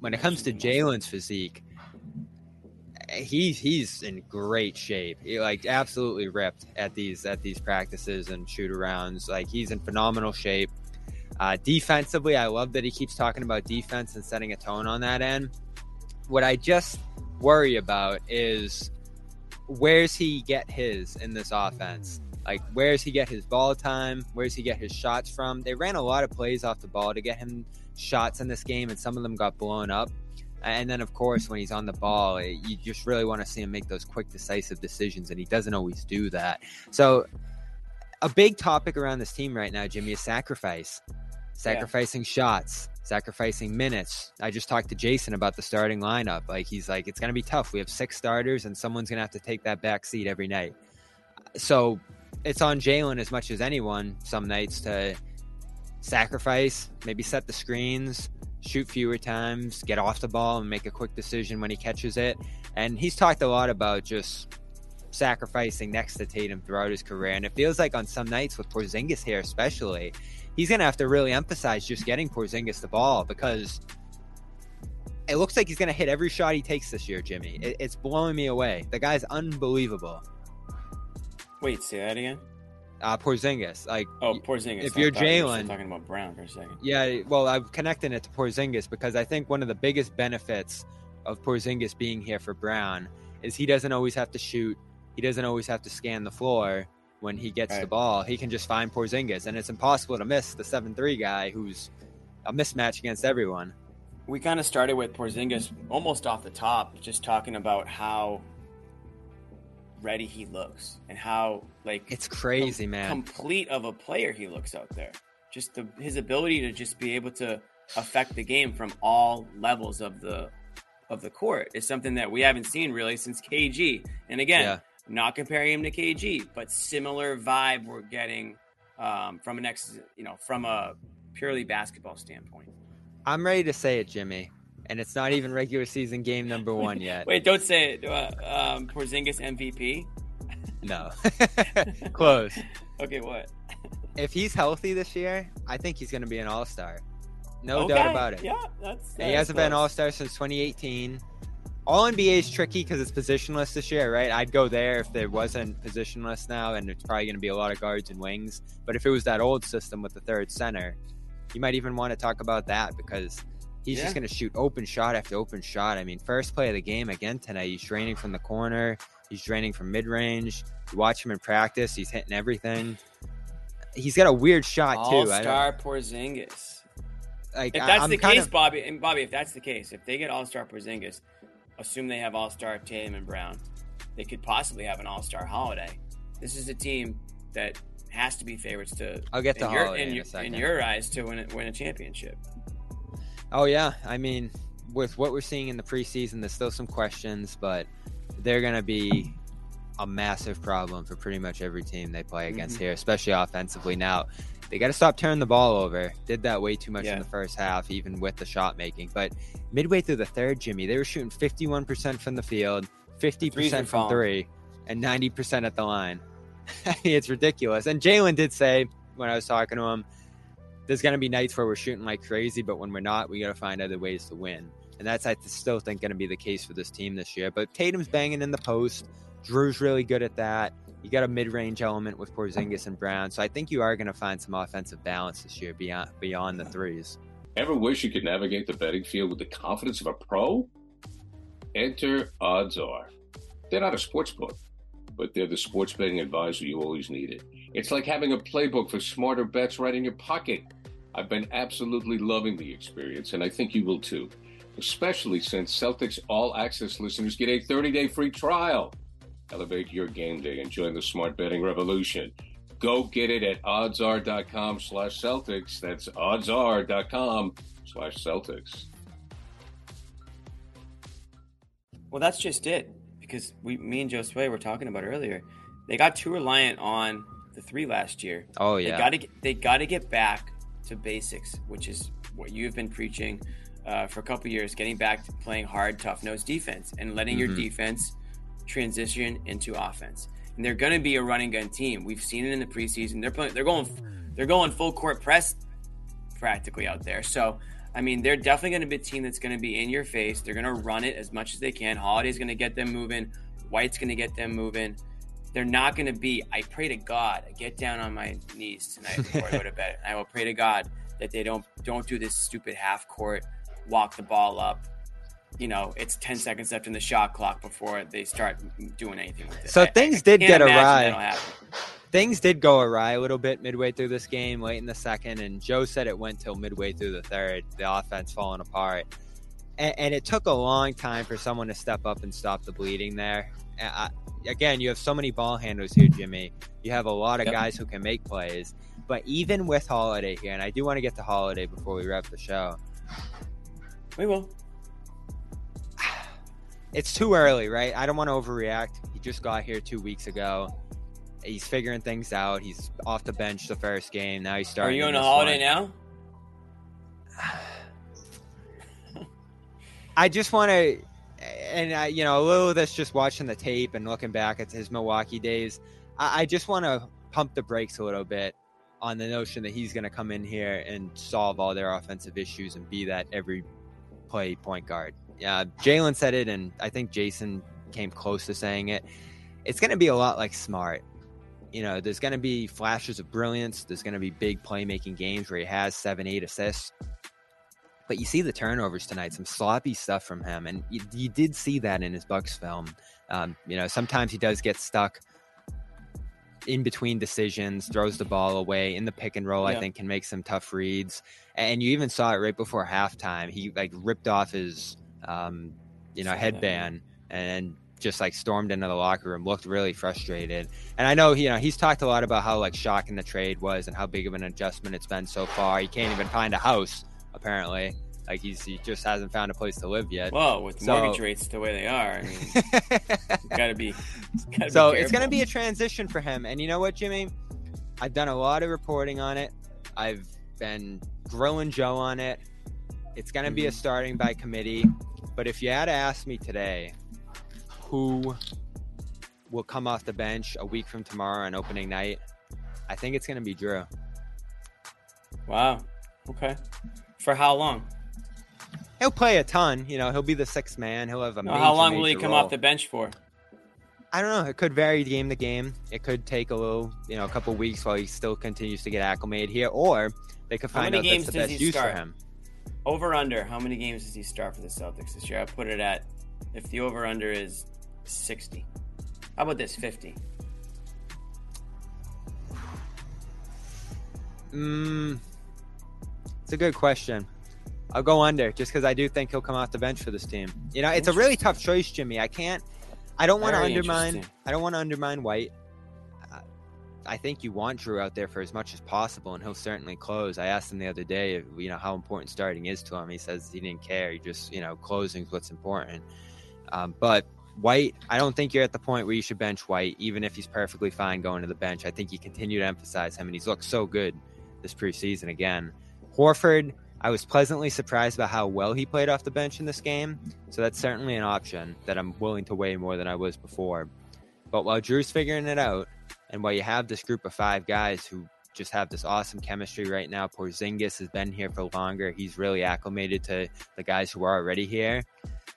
when it comes to Jaylen's physique, he's he's in great shape. He like absolutely ripped at these at these practices and shoot arounds. Like he's in phenomenal shape. Uh, defensively, I love that he keeps talking about defense and setting a tone on that end. What I just worry about is where's he get his in this offense? Like where does he get his ball time? Where does he get his shots from? They ran a lot of plays off the ball to get him shots in this game, and some of them got blown up. And then, of course, when he's on the ball, eh, you just really want to see him make those quick, decisive decisions, and he doesn't always do that. So, a big topic around this team right now, Jimmy, is sacrifice, sacrificing yeah. shots, sacrificing minutes. I just talked to Jayson about the starting lineup. Like, he's like, it's going to be tough. We have six starters, and someone's going to have to take that back seat every night. So, it's on Jaylen as much as anyone some nights to sacrifice, maybe set the screens, shoot fewer times, get off the ball, and make a quick decision when he catches it. And he's talked a lot about just sacrificing next to Tatum throughout his career. And it feels like on some nights with Porzingis here, especially, he's going to have to really emphasize just getting Porzingis the ball because it looks like he's going to hit every shot he takes this year, Jimmy. It, it's blowing me away. The guy's unbelievable. Wait, say that again uh, Porzingis. Like, oh, Porzingis. If you're Jaylen, talking about Brown for a second. Yeah, well, I'm connecting it to Porzingis because I think one of the biggest benefits of Porzingis being here for Brown is he doesn't always have to shoot. He doesn't always have to scan the floor when he gets right. the ball. He can just find Porzingis, and it's impossible to miss the seven-three guy who's a mismatch against everyone. We kind of started with Porzingis almost off the top, just talking about how ready he looks and how like it's crazy, com- man. Complete of a player he looks out there. Just the, his ability to just be able to affect the game from all levels of the of the court is something that we haven't seen really since KG. And again, yeah. not comparing him to KG, but similar vibe we're getting um, from an ex, you know, from a purely basketball standpoint. I'm ready to say it, Jimmy and it's not even regular season game number one yet. Wait, don't say it. Uh, um, Porzingis MVP. No, close. Okay, what? if he's healthy this year, I think he's going to be an All Star. No okay. doubt about it. Yeah, that's. he hasn't close. been All Star since 2018. All NBA is tricky because it's positionless this year, right? I'd go there if there wasn't positionless now, and it's probably going to be a lot of guards and wings. But if it was that old system with the third center, you might even want to talk about that because He's yeah. just going to shoot open shot after open shot. I mean, first play of the game again tonight. He's draining from the corner. He's draining from mid range. You watch him in practice. He's hitting everything. He's got a weird shot All too. All star Porzingis. Like if that's I'm the case, of... Bobby and Bobby, if that's the case, if they get All Star Porzingis, assume they have All Star Tatum and Brown, they could possibly have an All Star Holiday. This is a team that has to be favorites to. I'll get the your, in, your, in your eyes to win win a championship. Oh yeah, I mean, with what we're seeing in the preseason, there's still some questions, but they're gonna be a massive problem for pretty much every team they play against mm-hmm. here, especially offensively. Now, they got to stop turning the ball over. Did that way too much yeah. in the first half, even with the shot making. But midway through the third, Jimmy, they were shooting 51% from the field, 50% from three, and 90% at the line. it's ridiculous. And Jaylen did say when I was talking to him, there's going to be nights where we're shooting like crazy, but when we're not, we got to find other ways to win. And that's, I still think, going to be the case for this team this year. But Tatum's banging in the post. Jrue's really good at that. You got a mid-range element with Porzingis and Brown, so I think you are going to find some offensive balance this year beyond beyond the threes. Ever wish you could navigate the betting field with the confidence of a pro? Enter Odds Are. They're not a sports book, but they're the sports betting advisor you always needed. It's like having a playbook for smarter bets right in your pocket. I've been absolutely loving the experience, and I think you will too, especially since Celtics All Access listeners get a 30 day free trial. Elevate your game day and join the smart betting revolution. Go get it at oddsr.com slash Celtics. That's oddsr.com slash Celtics. Well, that's just it. Because we, me and Joe Sway were talking about earlier. They got too reliant on the three last year. Oh yeah, they got to they got to get back to basics, which is what you've been preaching uh, for a couple years. Getting back to playing hard, tough nose defense and letting mm-hmm. your defense transition into offense. And they're going to be a running gun team. We've seen it in the preseason. They're playing. They're going. They're going full court press practically out there. So I mean, they're definitely going to be a team that's going to be in your face. They're going to run it as much as they can. Holiday's going to get them moving. White's going to get them moving. They're not going to be. I pray to God. I get down on my knees tonight before I go to bed. and I will pray to God that they don't don't do this stupid half court walk the ball up. You know, it's ten seconds left in the shot clock before they start doing anything with it. So I, things I, did get awry things did go awry a little bit midway through this game, late in the second, and Joe said it went till midway through the third, the offense falling apart. And, and it took a long time for someone to step up and stop the bleeding there. I, again, you have so many ball handlers here, Jimmy. You have a lot of yep. guys who can make plays. But even with Holiday here, and I do want to get to Holiday before we wrap the show. We will. It's too early, right? I don't want to overreact. He just got here two weeks ago he's figuring things out. He's off the bench the first game. Now he's starting. Are you on a holiday one. now? I just want to, and I, you know, a little this just watching the tape and looking back at his Milwaukee days. I, I just want to pump the brakes a little bit on the notion that he's going to come in here and solve all their offensive issues and be that every play point guard. Yeah, Jaylen said it, and I think Jayson came close to saying it. It's going to be a lot like Smart you know, there's going to be flashes of brilliance. There's going to be big playmaking games where he has seven, eight assists. But you see the turnovers tonight, some sloppy stuff from him, and you, you did see that in his Bucks film. Um, you know, sometimes he does get stuck in between decisions, throws the ball away in the pick and roll. Yeah. I think can make some tough reads, and you even saw it right before halftime. He like ripped off his, um, you know, headband and just like stormed into the locker room, looked really frustrated. And I know, you know, he's talked a lot about how like shocking the trade was and how big of an adjustment it's been so far. He can't even find a house, apparently. Like he's he just hasn't found a place to live yet. Well, with so, mortgage rates the way they are, I mean, gotta be. Gotta so be it's gonna be a transition for him. And you know what, Jimmy? I've done a lot of reporting on it. I've been grilling Joe on it. It's gonna mm-hmm. be a mm-hmm. starting by committee. But if you had to ask me today, who will come off the bench a week from tomorrow on opening night, I think it's going to be Jrue. Wow. Okay. For how long? He'll play a ton. You know, he'll be the sixth man. He'll have a. No, major, how long will he come role. off the bench for? I don't know. It could vary game to game. It could take a little, you know, a couple weeks while he still continues to get acclimated here, or they could find out that's the best use start? for him. Over under. How many games does he start for the Celtics this year? I put it at if the over under is 60. How about this 50? Mm, it's a good question. I'll go under just because I do think he'll come off the bench for this team. You know, it's a really tough choice, Jimmy. I can't. I don't want to undermine. I don't want to undermine White. I think you want Jrue out there for as much as possible, and he'll certainly close. I asked him the other day, you know, how important starting is to him. He says he didn't care. He just, you know, closing is what's important. Um, but White, I don't think you're at the point where you should bench White, even if he's perfectly fine going to the bench. I think you continue to emphasize him, and he's looked so good this preseason again. Horford, I was pleasantly surprised by how well he played off the bench in this game, so that's certainly an option that I'm willing to weigh more than I was before. But while Jrue's figuring it out, and while you have this group of five guys who just have this awesome chemistry right now, Porzingis has been here for longer. He's really acclimated to the guys who are already here.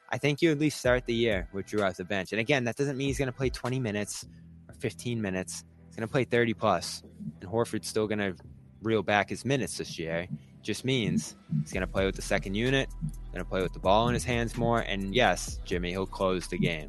I think you at least start the year with Jrue off the bench. And again, that doesn't mean he's going to play 20 minutes or 15 minutes. He's going to play 30 plus, and Horford's still going to reel back his minutes this year. Just means he's going to play with the second unit, going to play with the ball in his hands more, and yes, Jimmy, he'll close the game.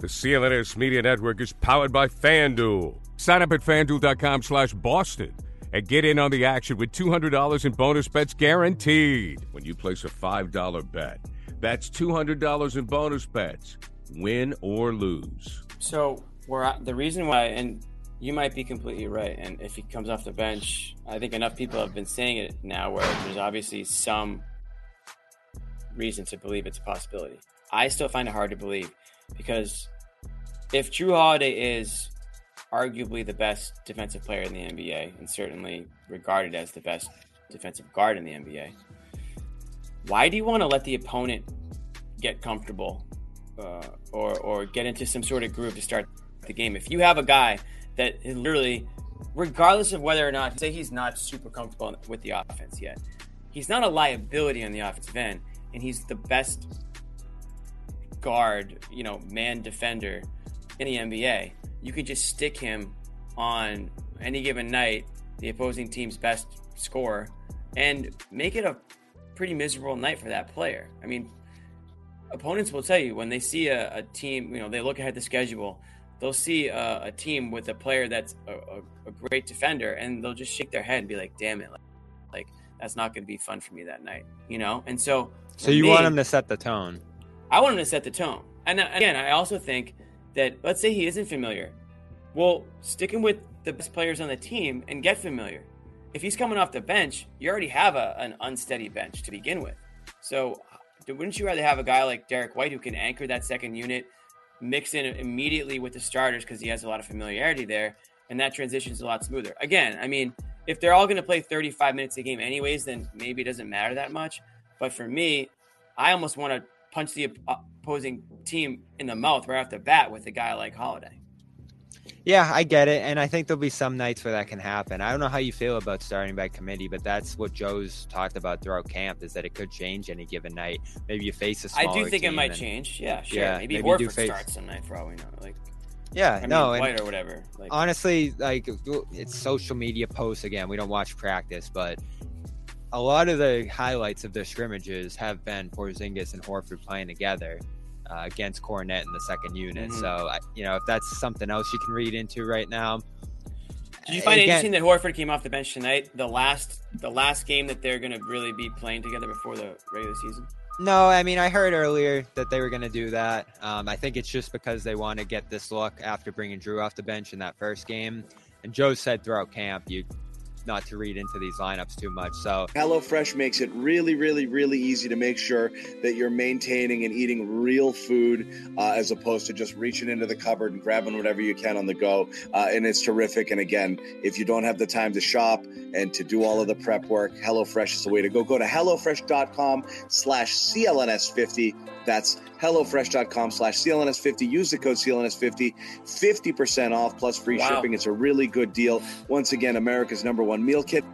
The CLNS Media Network is powered by FanDuel. Sign up at fanduel.com slash Boston and get in on the action with $200 in bonus bets guaranteed when you place a $5 bet. That's $200 in bonus bets, win or lose. So, we're the reason why, and you might be completely right. And if he comes off the bench, I think enough people have been saying it now where there's obviously some reason to believe it's a possibility. I still find it hard to believe because if Jrue Holiday is arguably the best defensive player in the NBA and certainly regarded as the best defensive guard in the NBA, why do you want to let the opponent get comfortable uh, or or get into some sort of groove to start the game? If you have a guy that literally, regardless of whether or not, say he's not super comfortable with the offense yet, he's not a liability on the offensive end, and he's the best guard, you know, man defender in the NBA. You can just stick him on any given night, the opposing team's best scorer, and make it a pretty miserable night for that player. I mean, opponents will tell you when they see a, a team, you know, they look ahead the schedule, they'll see a, a team with a player that's a, a, great defender, and they'll just shake their head and be like, "Damn it!" Like, like that's not going to be fun for me that night, you know. And so, so you me, want him to set the tone. I want him to set the tone. And uh, again, I also think that let's say he isn't familiar, well, stick him with the best players on the team and get familiar. If he's coming off the bench, you already have a, an unsteady bench to begin with. So, wouldn't you rather have a guy like Derrick White who can anchor that second unit, mix in immediately with the starters because he has a lot of familiarity there, and that transition is a lot smoother? Again, I mean, if they're all going to play 35 minutes a game anyways, then maybe it doesn't matter that much. But for me, I almost want to punch the opposing team in the mouth right off the bat with a guy like Holiday. Yeah, I get it, and I think there'll be some nights where that can happen. I don't know how you feel about starting by committee, but that's what Joe's talked about throughout camp is that it could change any given night. Maybe you face a smaller I do think it might and, change. Yeah, sure. Yeah, maybe, maybe Horford face... starts some night for all we know. Like, yeah, I no, mean, White or whatever. Like, honestly, like it's social media posts again. We don't watch practice, but a lot of the highlights of the scrimmages have been Porzingis and Horford playing together uh, against Kornet in the second unit. Mm-hmm. So, you know, if that's something else you can read into right now. Did you find Again, it interesting that Horford came off the bench tonight? The last, the last game that they're going to really be playing together before the regular season. No, I mean I heard earlier that they were going to do that. Um, I think it's just because they want to get this look after bringing Jrue off the bench in that first game. And Joe said throughout camp, you not to read into these lineups too much. So HelloFresh makes it really, really, really easy to make sure that you're maintaining and eating real food uh, as opposed to just reaching into the cupboard and grabbing whatever you can on the go. Uh, and it's terrific. And again, if you don't have the time to shop and to do all of the prep work, HelloFresh is the way to go. Go to HelloFresh.com slash CLNS50. That's HelloFresh.com slash CLNS50. Use the code CLNS50. 50% off plus free wow. shipping. It's a really good deal. Once again, America's number one meal kit.